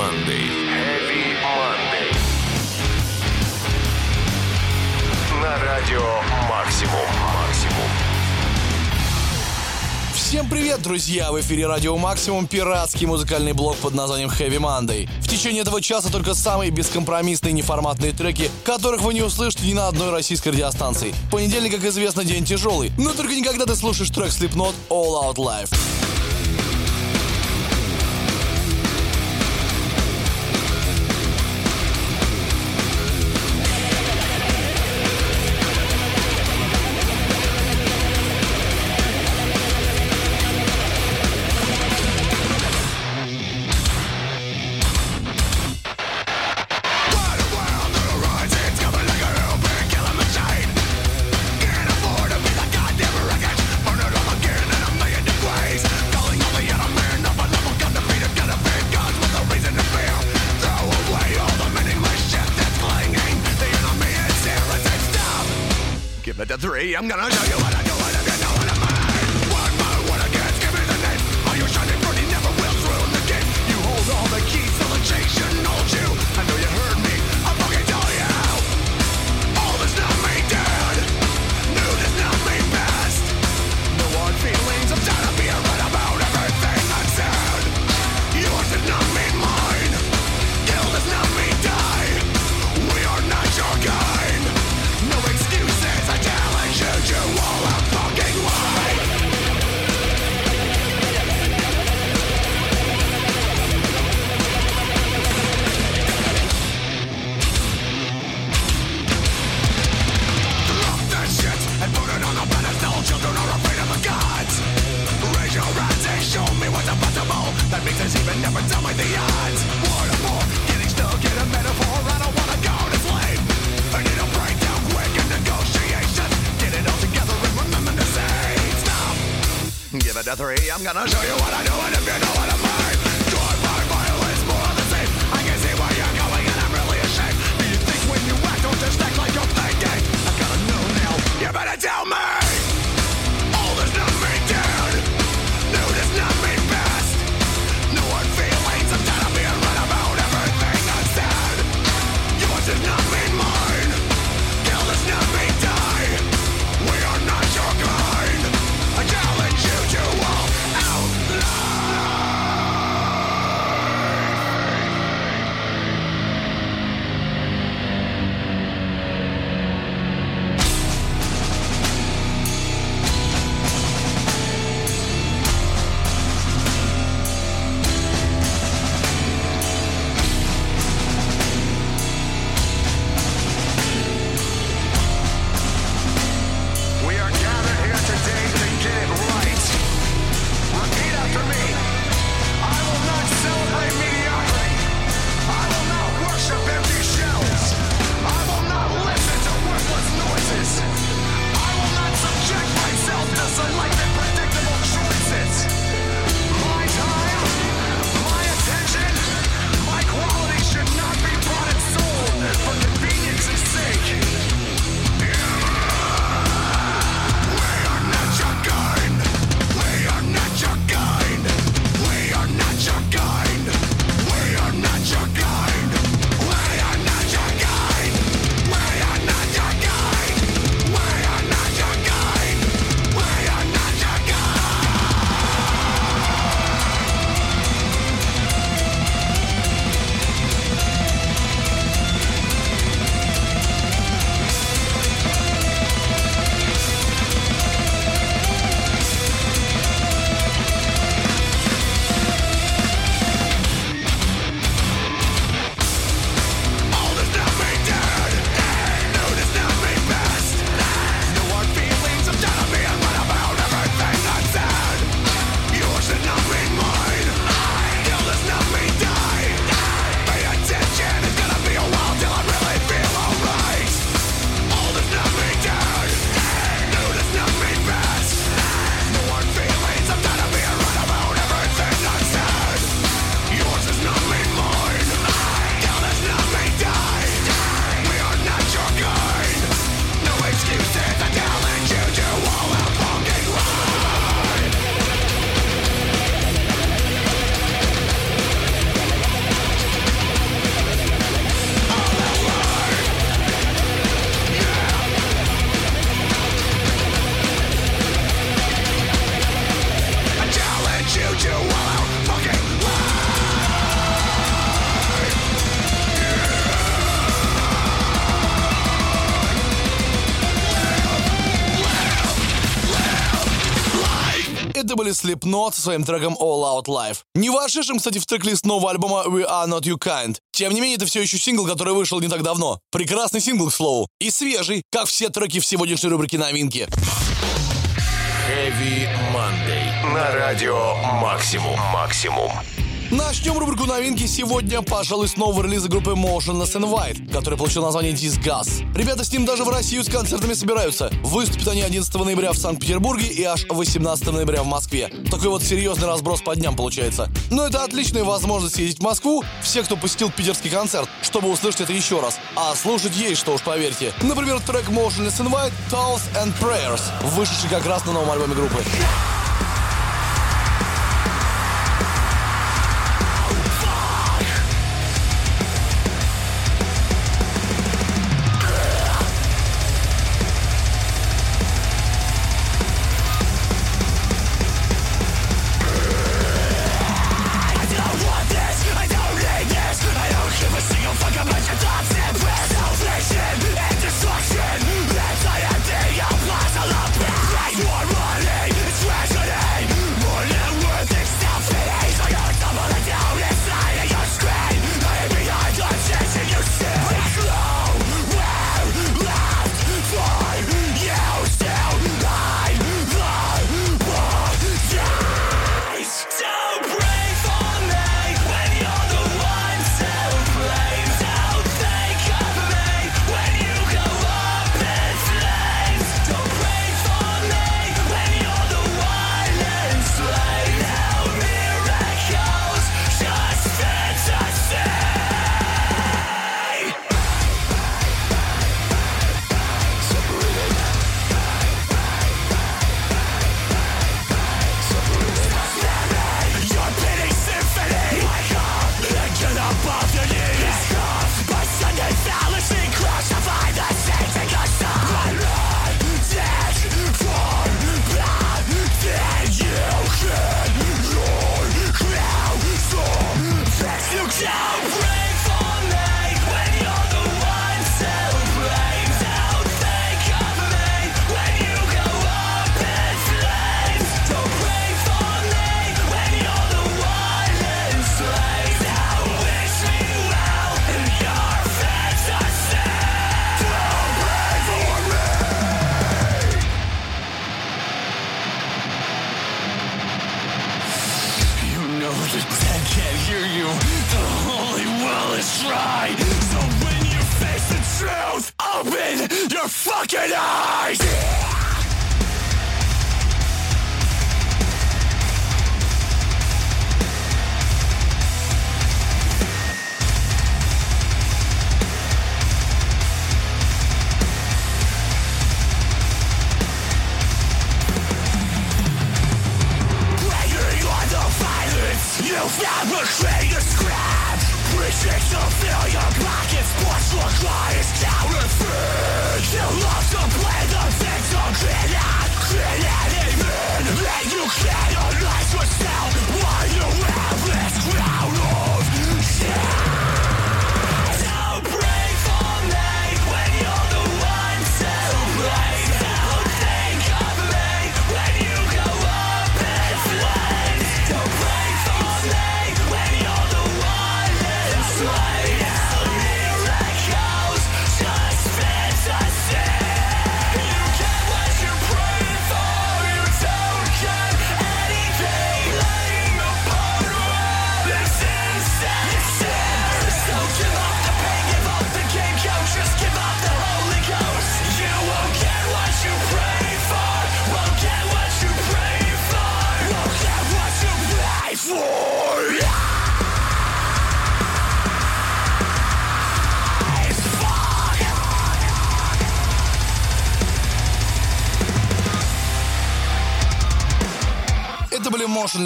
Monday. Heavy Monday. На радио «Максимум». Всем привет, друзья! В эфире Радио Максимум, пиратский музыкальный блог под названием Heavy Monday. В течение этого часа только самые бескомпромиссные неформатные треки, которых вы не услышите ни на одной российской радиостанции. Понедельник, как известно, день тяжелый, но только никогда ты слушаешь трек Slipknot All Out Life. venga, Slipknot со своим треком All Out Life. Не вошедшим, кстати, в трек-лист нового альбома We Are Not You Kind. Тем не менее, это все еще сингл, который вышел не так давно. Прекрасный сингл, к слову. И свежий, как все треки в сегодняшней рубрике новинки. Heavy Monday. На радио Максимум. Максимум. Начнем рубрику новинки сегодня, пожалуй, с нового релиза группы Motionless in White, который получил название Disgust. Ребята с ним даже в Россию с концертами собираются. Выступят они 11 ноября в Санкт-Петербурге и аж 18 ноября в Москве. Такой вот серьезный разброс по дням получается. Но это отличная возможность съездить в Москву, все, кто посетил питерский концерт, чтобы услышать это еще раз. А слушать есть что уж, поверьте. Например, трек Motionless in White Towels and Prayers, вышедший как раз на новом альбоме группы.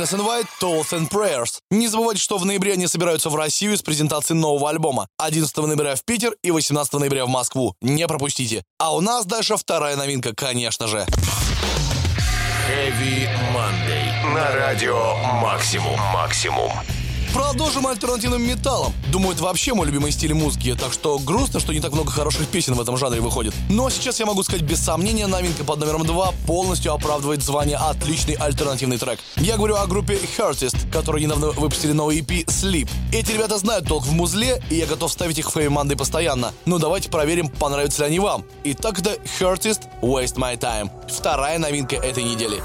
In White, Tools and Prayers. Не забывайте, что в ноябре они собираются в Россию с презентацией нового альбома. 11 ноября в Питер и 18 ноября в Москву. Не пропустите. А у нас дальше вторая новинка, конечно же. Heavy Monday. На радио Максимум. Максимум. Продолжим альтернативным металлом. Думаю, это вообще мой любимый стиль музыки, так что грустно, что не так много хороших песен в этом жанре выходит. Но сейчас я могу сказать без сомнения, новинка под номером 2 полностью оправдывает звание отличный альтернативный трек. Я говорю о группе Hurtist, которые недавно выпустили новый EP Sleep. Эти ребята знают толк в музле, и я готов ставить их Манды постоянно. Но давайте проверим, понравятся ли они вам. Итак, это Hurtist Waste My Time. Вторая новинка этой недели.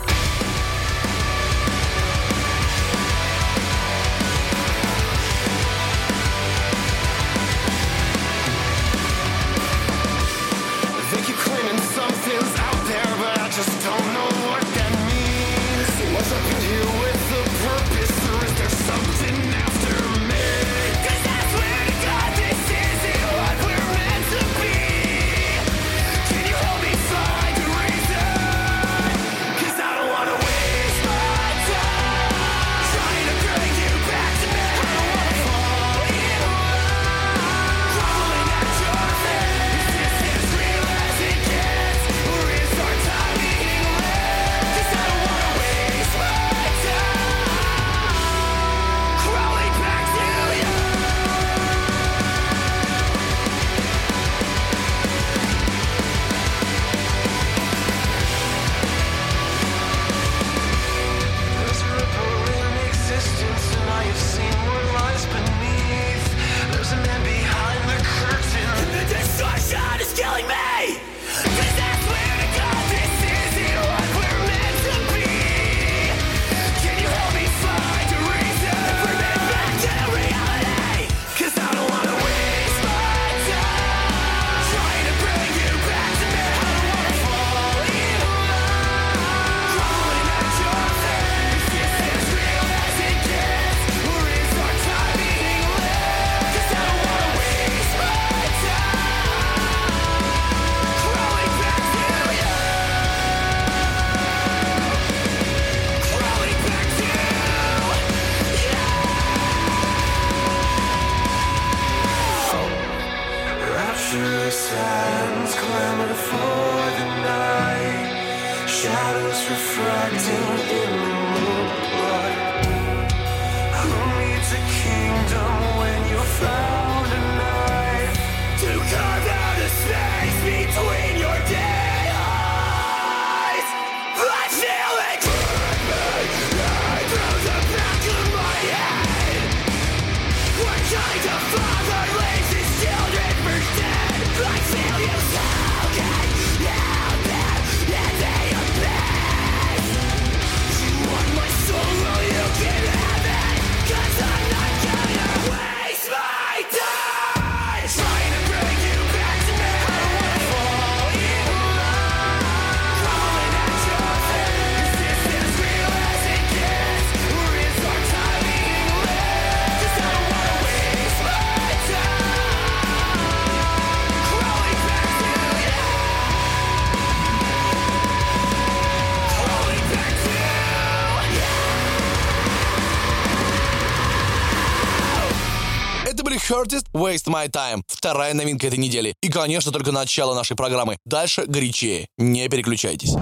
Hurtist Waste My Time. Вторая новинка этой недели. И, конечно, только начало нашей программы. Дальше горячее. Не переключайтесь.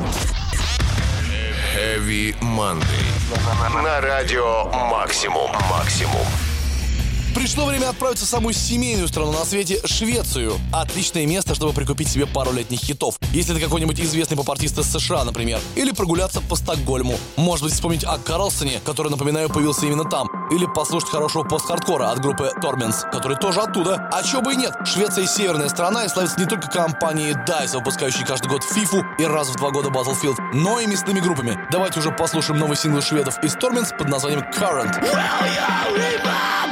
Heavy Monday. На радио Максимум. Максимум. Пришло время отправиться в самую семейную страну на свете – Швецию. Отличное место, чтобы прикупить себе пару летних хитов. Если это какой-нибудь известный попартист из США, например. Или прогуляться по Стокгольму. Может быть, вспомнить о Карлсоне, который, напоминаю, появился именно там. Или послушать хорошего пост-хардкора от группы Torments, который тоже оттуда. А чё бы и нет. Швеция северная страна и славится не только компанией DICE, выпускающей каждый год FIFA и раз в два года Battlefield, но и мясными группами. Давайте уже послушаем новый сингл шведов из Torments под названием Current. Show off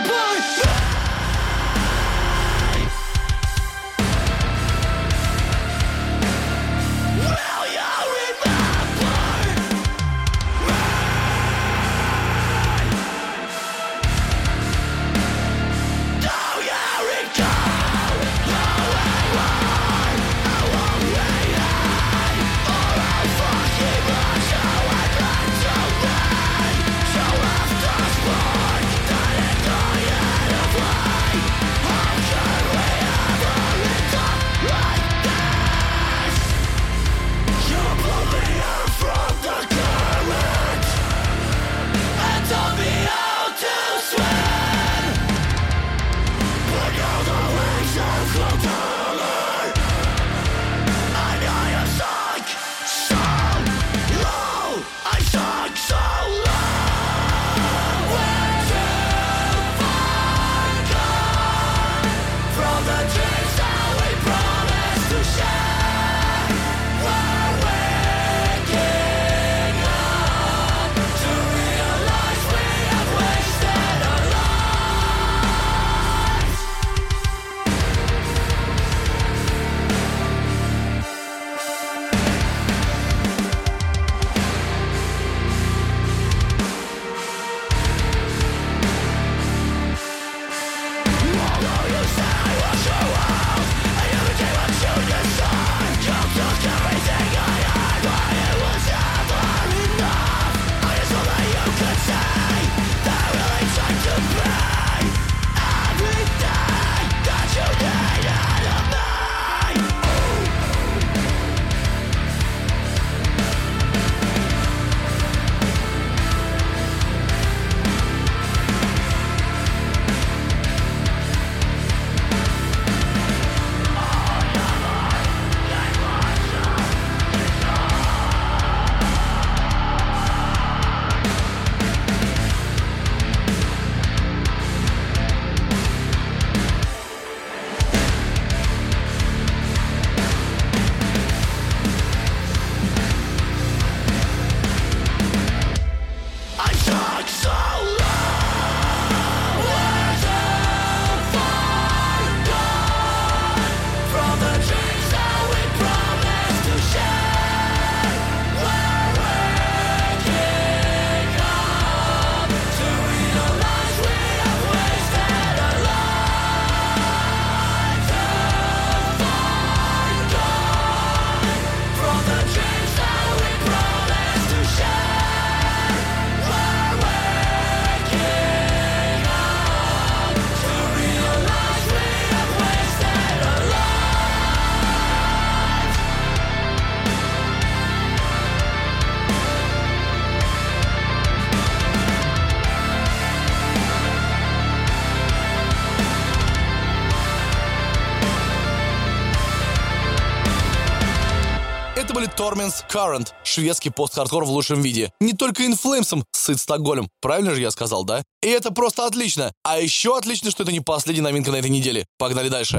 Current, шведский пост-хардкор в лучшем виде. Не только инфлеймсом сыт Стокгольм, правильно же я сказал, да? И это просто отлично. А еще отлично, что это не последняя новинка на этой неделе. Погнали дальше.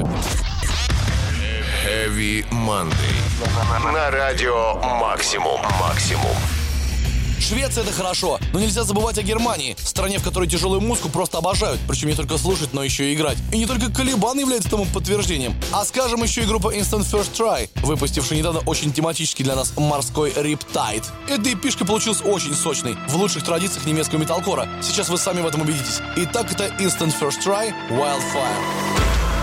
Heavy Monday. На радио Максимум. Максимум. Швеция это хорошо, но нельзя забывать о Германии, стране, в которой тяжелую музыку просто обожают, причем не только слушать, но еще и играть. И не только Калибан является тому подтверждением, а скажем еще и группа Instant First Try, выпустившая недавно очень тематический для нас морской Riptide. Эта эпишка получилась очень сочной, в лучших традициях немецкого металкора. Сейчас вы сами в этом убедитесь. Итак, это Instant First Try Wildfire.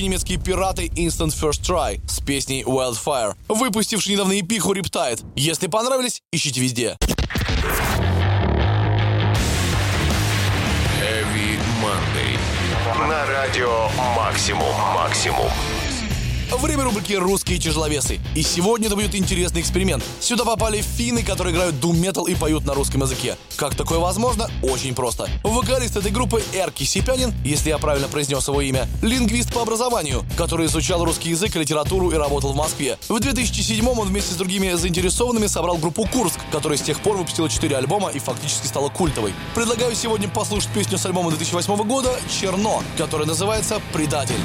Настоящие немецкие пираты Instant First Try с песней Wildfire, выпустившие недавно эпиху Riptide. Если понравились, ищите везде. Heavy Monday. На радио Максимум. Максимум. Время рубрики «Русские тяжеловесы». И сегодня это будет интересный эксперимент. Сюда попали финны, которые играют дум-метал и поют на русском языке. Как такое возможно? Очень просто. Вокалист этой группы Эрки Сипянин, если я правильно произнес его имя, лингвист по образованию, который изучал русский язык, литературу и работал в Москве. В 2007 он вместе с другими заинтересованными собрал группу «Курск», которая с тех пор выпустила 4 альбома и фактически стала культовой. Предлагаю сегодня послушать песню с альбома 2008 года «Черно», которая называется «Предатель».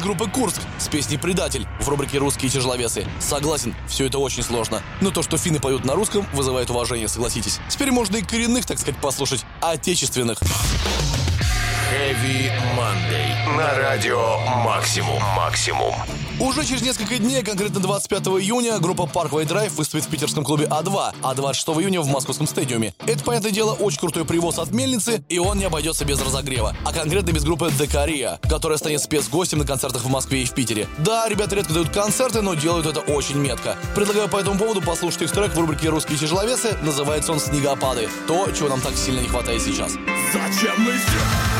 Из группы «Курск» с песней «Предатель» в рубрике «Русские тяжеловесы». Согласен, все это очень сложно. Но то, что финны поют на русском, вызывает уважение, согласитесь. Теперь можно и коренных, так сказать, послушать, отечественных. Heavy Monday. На радио Максимум. Максимум. Уже через несколько дней, конкретно 25 июня, группа Parkway Drive выступит в питерском клубе А2, а 26 июня в московском стадиуме. Это, понятное дело, очень крутой привоз от мельницы, и он не обойдется без разогрева. А конкретно без группы Декария, которая станет спецгостем на концертах в Москве и в Питере. Да, ребята редко дают концерты, но делают это очень метко. Предлагаю по этому поводу послушать их трек в рубрике «Русские тяжеловесы». Называется он «Снегопады». То, чего нам так сильно не хватает сейчас. Зачем мы здесь?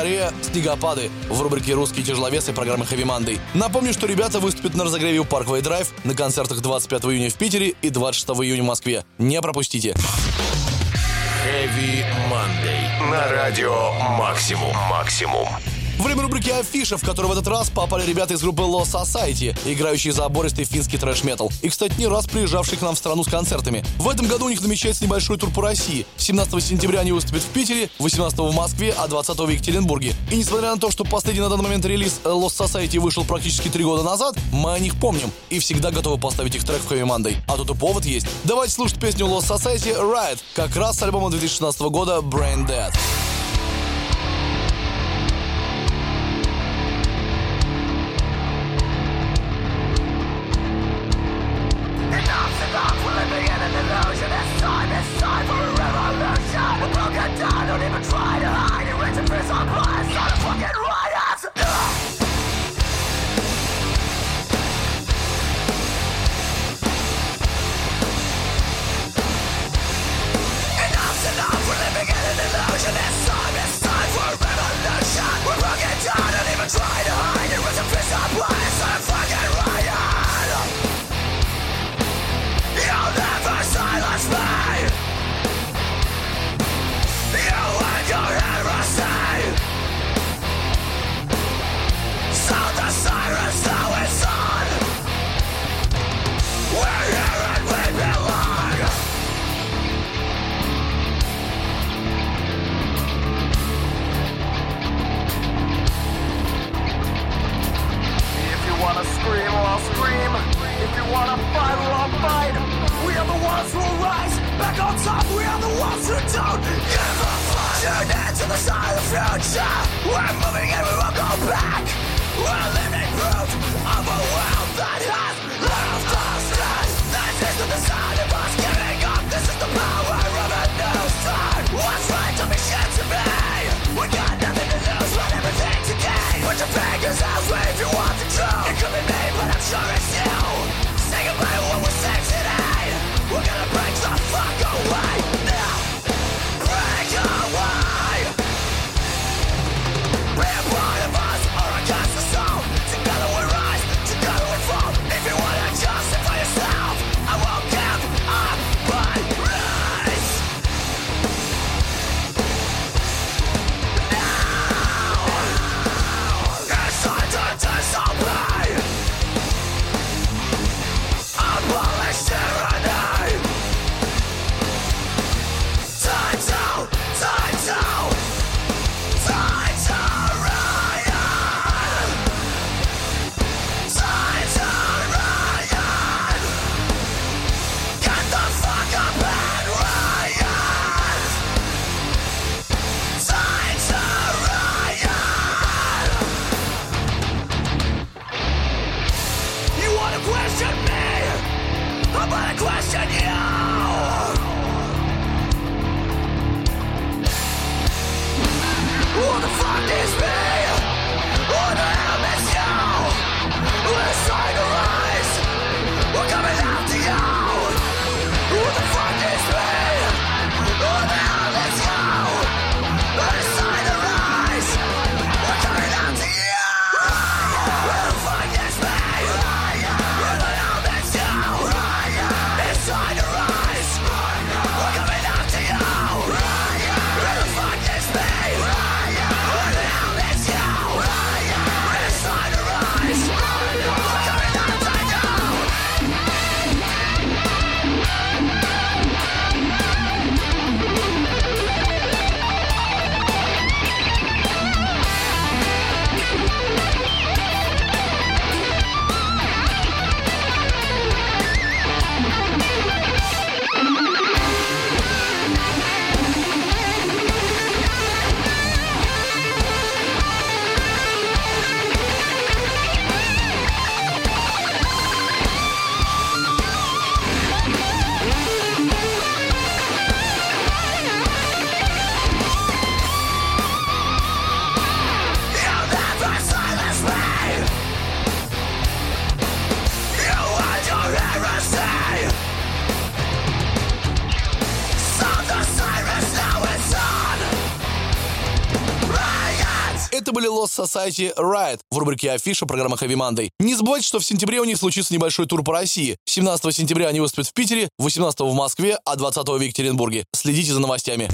Декаре «Снегопады» в рубрике «Русские тяжеловесы» программы Heavy Monday. Напомню, что ребята выступят на разогреве у Parkway Drive на концертах 25 июня в Питере и 26 июня в Москве. Не пропустите. Heavy Monday. На радио Максимум. Максимум. Время рубрики «Афиша», в которой в этот раз попали ребята из группы Low Society, играющие забористый финский трэш-метал, и, кстати, не раз приезжавшие к нам в страну с концертами. В этом году у них намечается небольшой тур по России. 17 сентября они выступят в Питере, 18 в Москве, а 20 в Екатеринбурге. И несмотря на то, что последний на данный момент релиз Lost Society вышел практически три года назад, мы о них помним и всегда готовы поставить их трек в Monday. А тут и повод есть. Давайте слушать песню Lost Society «Ride», как раз с альбома 2016 года «Brain Dead». Society Riot в рубрике «Афиша» программы Heavy Monday. Не забывайте, что в сентябре у них случится небольшой тур по России. 17 сентября они выступят в Питере, 18 в Москве, а 20 в Екатеринбурге. Следите за новостями.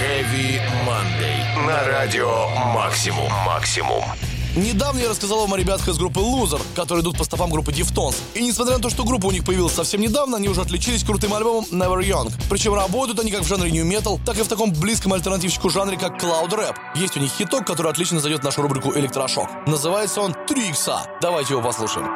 Heavy Monday на радио «Максимум». «Максимум». Недавно я рассказал вам о ребятах из группы Loser, которые идут по стопам группы Deftones. И несмотря на то, что группа у них появилась совсем недавно, они уже отличились крутым альбомом Never Young. Причем работают они как в жанре New Metal, так и в таком близком альтернативщику жанре, как Cloud Rap. Есть у них хиток, который отлично зайдет в нашу рубрику «Электрошок». Называется он «Три икса». Давайте его послушаем.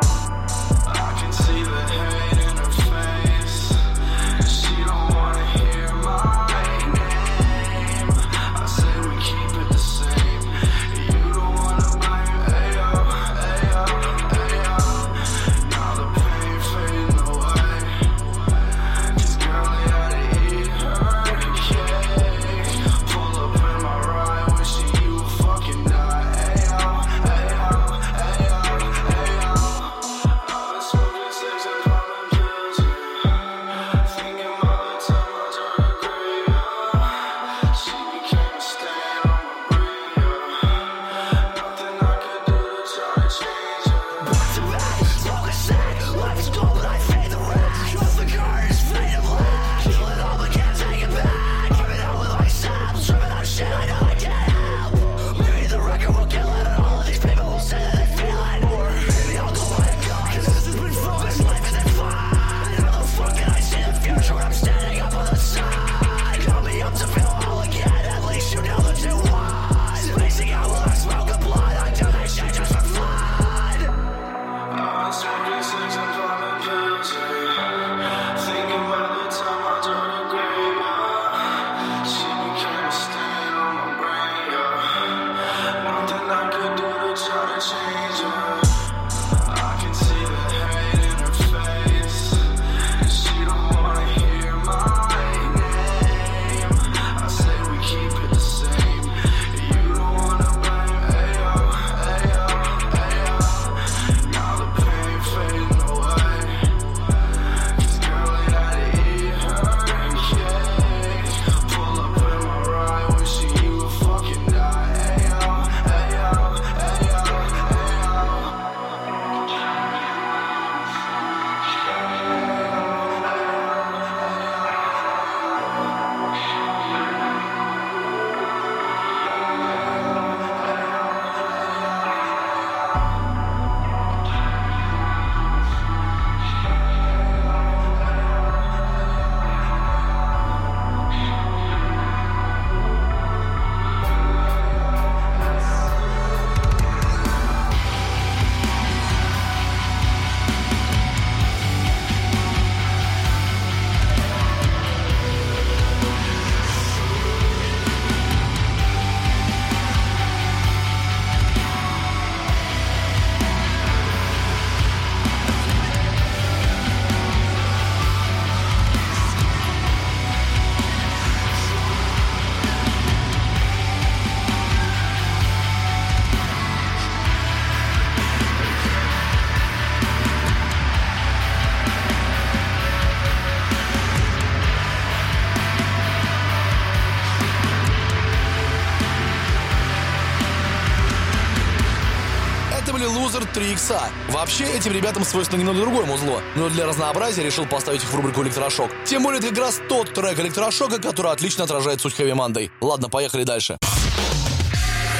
Икса. Вообще, этим ребятам свойственно немного другое музло, но для разнообразия решил поставить их в рубрику «Электрошок». Тем более, это как раз тот трек «Электрошока», который отлично отражает суть Heavy Monday. Ладно, поехали дальше.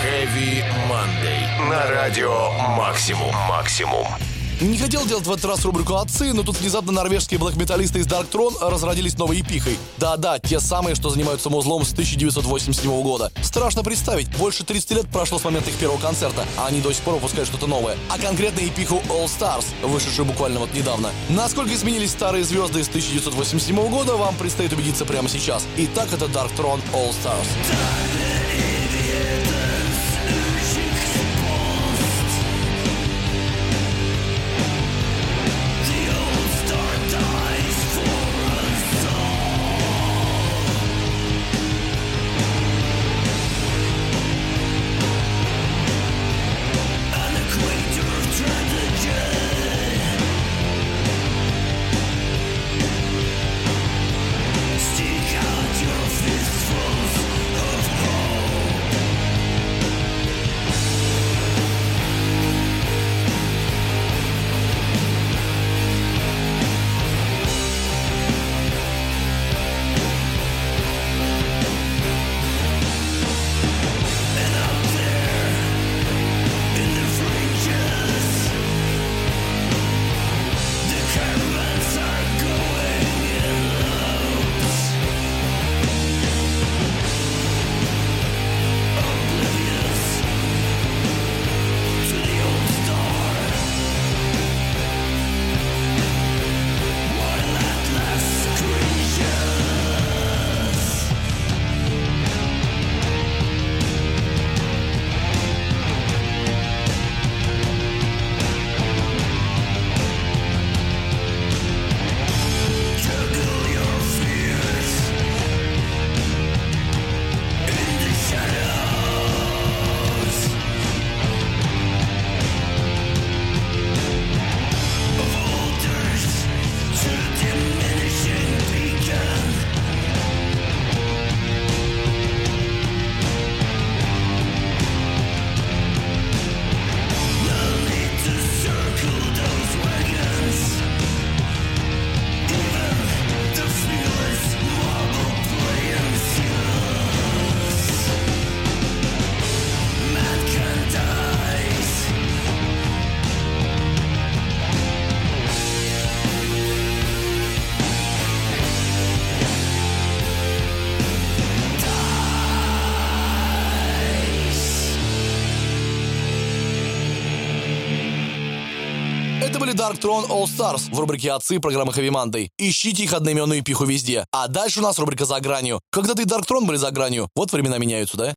Heavy Monday. На радио Максимум. Максимум. Не хотел делать в этот раз рубрику «Отцы», но тут внезапно норвежские блэк-металлисты из Dark Throne разродились новой эпихой. Да-да, те самые, что занимаются музлом с 1987 года. Страшно представить, больше 30 лет прошло с момента их первого концерта, а они до сих пор выпускают что-то новое. А конкретно эпиху All Stars, вышедшую буквально вот недавно. Насколько изменились старые звезды из 1987 года, вам предстоит убедиться прямо сейчас. Итак, это Dark Throne All Stars. Darkthrone Old Star в рубрике «Отцы» программы Heavy Monday. Ищите их одноименную LP ху везде. А дальше у нас рубрика «За гранью». Когда-то и Darkthrone были за гранью. Вот времена меняются, да?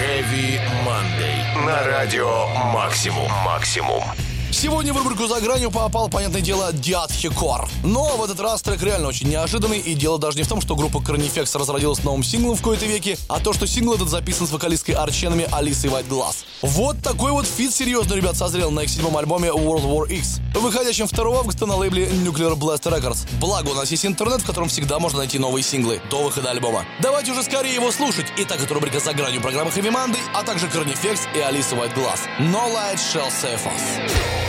Heavy Monday. На радио Максимум. Максимум. Сегодня в рубрику «За гранью» попал, понятное дело, deathcore. Но в этот раз трек реально очень неожиданный, и дело даже не в том, что группа Carnifex разродилась новым синглом в кои-то веке, а то, что сингл этот записан с вокалисткой Arch Enemy Алисой Gluz. Вот такой вот feat серьезно, ребят, созрел на их седьмом альбоме World War X, выходящем 2 августа на лейбле Nuclear Blast Records. Благо, у нас есть интернет, в котором всегда можно найти новые синглы до выхода альбома. Давайте уже скорее его слушать. Итак, это рубрика «За гранью» программы Heavy Monday, а также Carnifex и Алиса Glass. No light shall save us.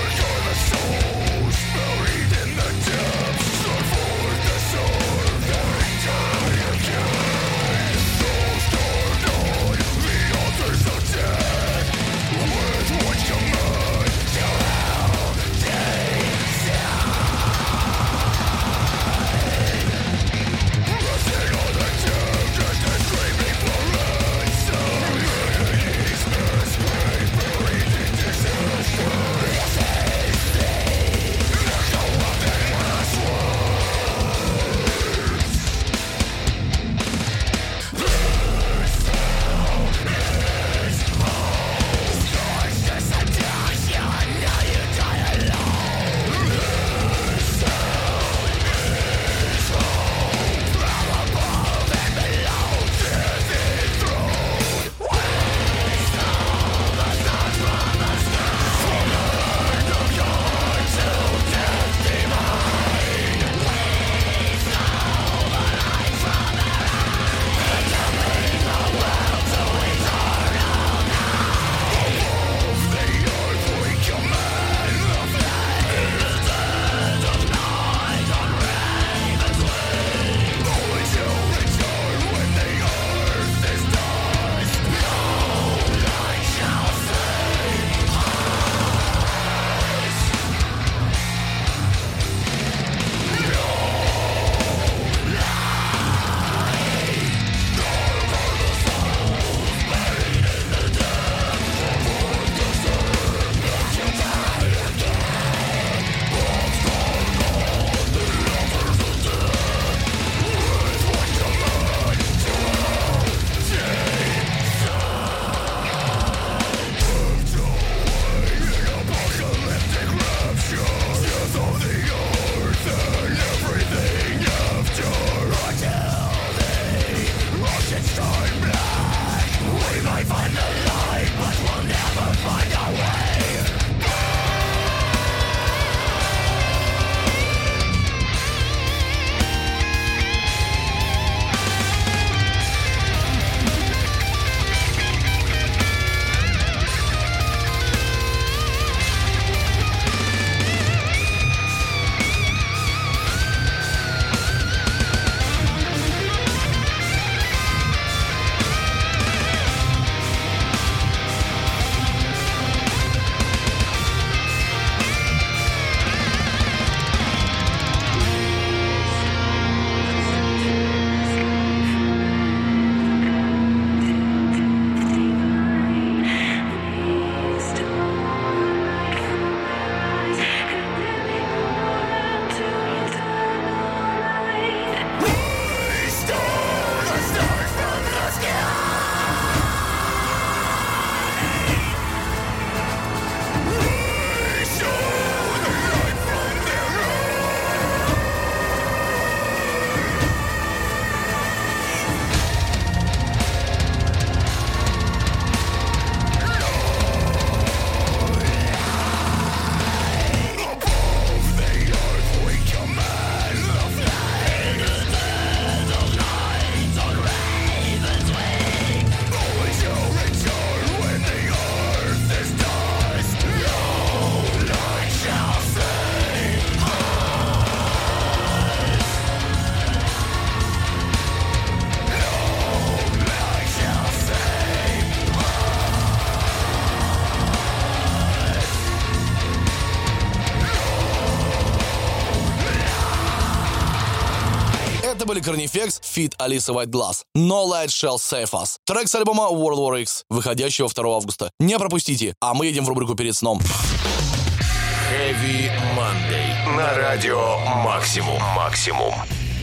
Были Carnifex, Fit Алиса White Glass, No Light Shall Save Us. Трек с альбома World War X, выходящего 2 августа. Не пропустите, а мы едем в рубрику «Перед сном». Heavy Monday. На радио Максимум. Максимум.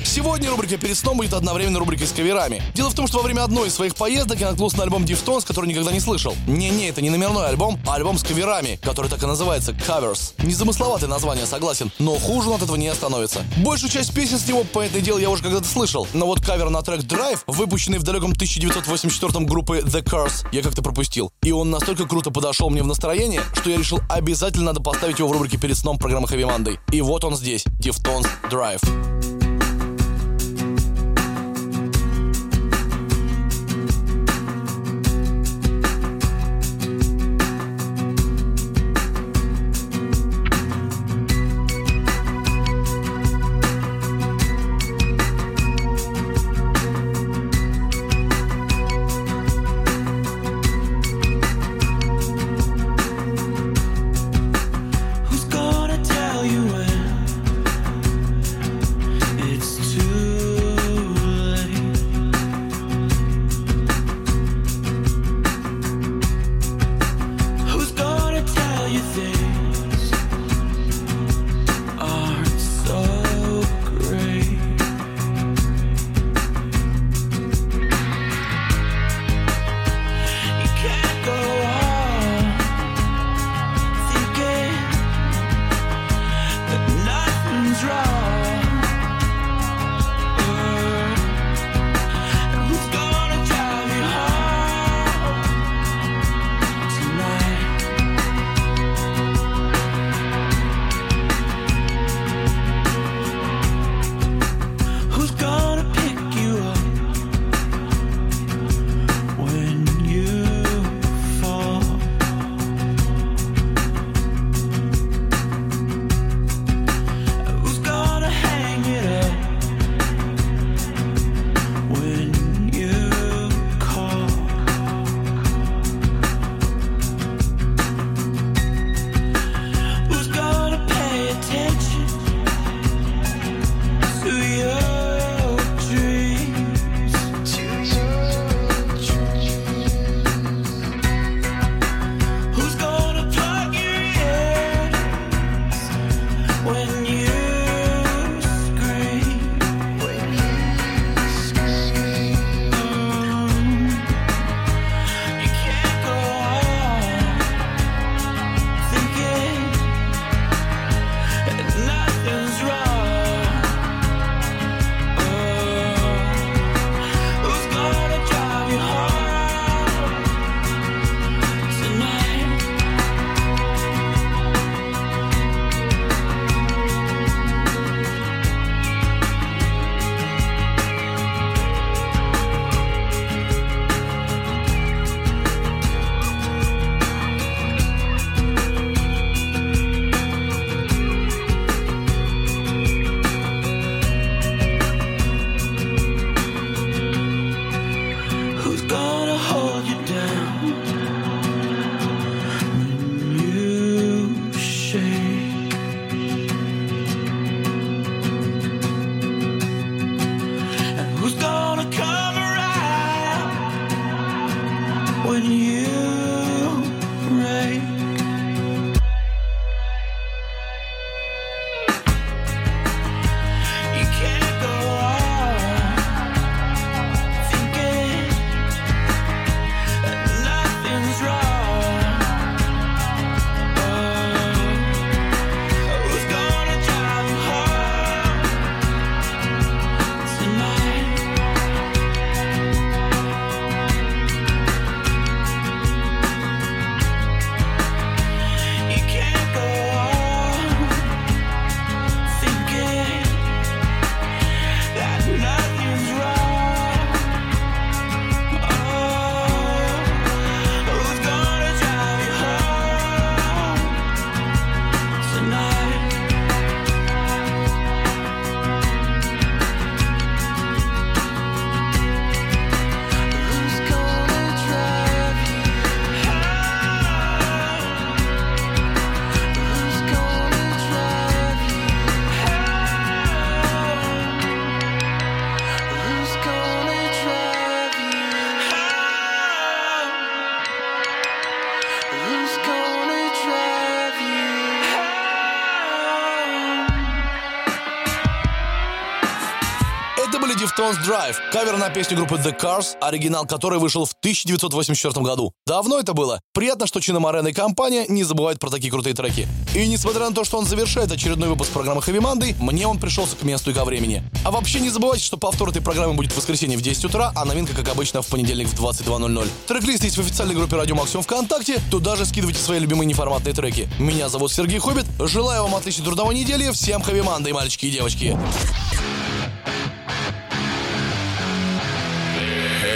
Сегодня рубрика «Перед сном» будет одновременно рубрикой с каверами. Дело в том, что во время одной из своих поездок я наткнулся на альбом Deftones, который никогда не слышал. Не-не, это не номерной альбом, а альбом с каверами, который так и называется «Covers». Незамысловатое название, согласен, но хуже он от этого не становится. Большую часть песен с него, по этой делу, я уже когда-то слышал, но вот кавер на трек «Drive», выпущенный в далеком 1984 группы The Cars, я как-то пропустил. И он настолько круто подошел мне в настроение, что я решил обязательно надо поставить его в рубрике «Перед сном» программы Heavy Monday. И вот он здесь, Deftones «Drive». Drive, кавер на песню группы The Cars, оригинал которой вышел в 1984 году. Давно это было. Приятно, что Чина Морено и компания не забывают про такие крутые треки. И несмотря на то, что он завершает очередной выпуск программы Heavy Monday, мне он пришелся к месту и ко времени. А вообще не забывайте, что повтор этой программы будет в воскресенье в 10 утра, а новинка, как обычно, в понедельник в 22.00. Трек-лист есть в официальной группе Радио Максимум ВКонтакте, туда же скидывайте свои любимые неформатные треки. Меня зовут Сергей Хоббит, желаю вам отличной трудовой недели, всем Heavy Monday, мальчики и девочки.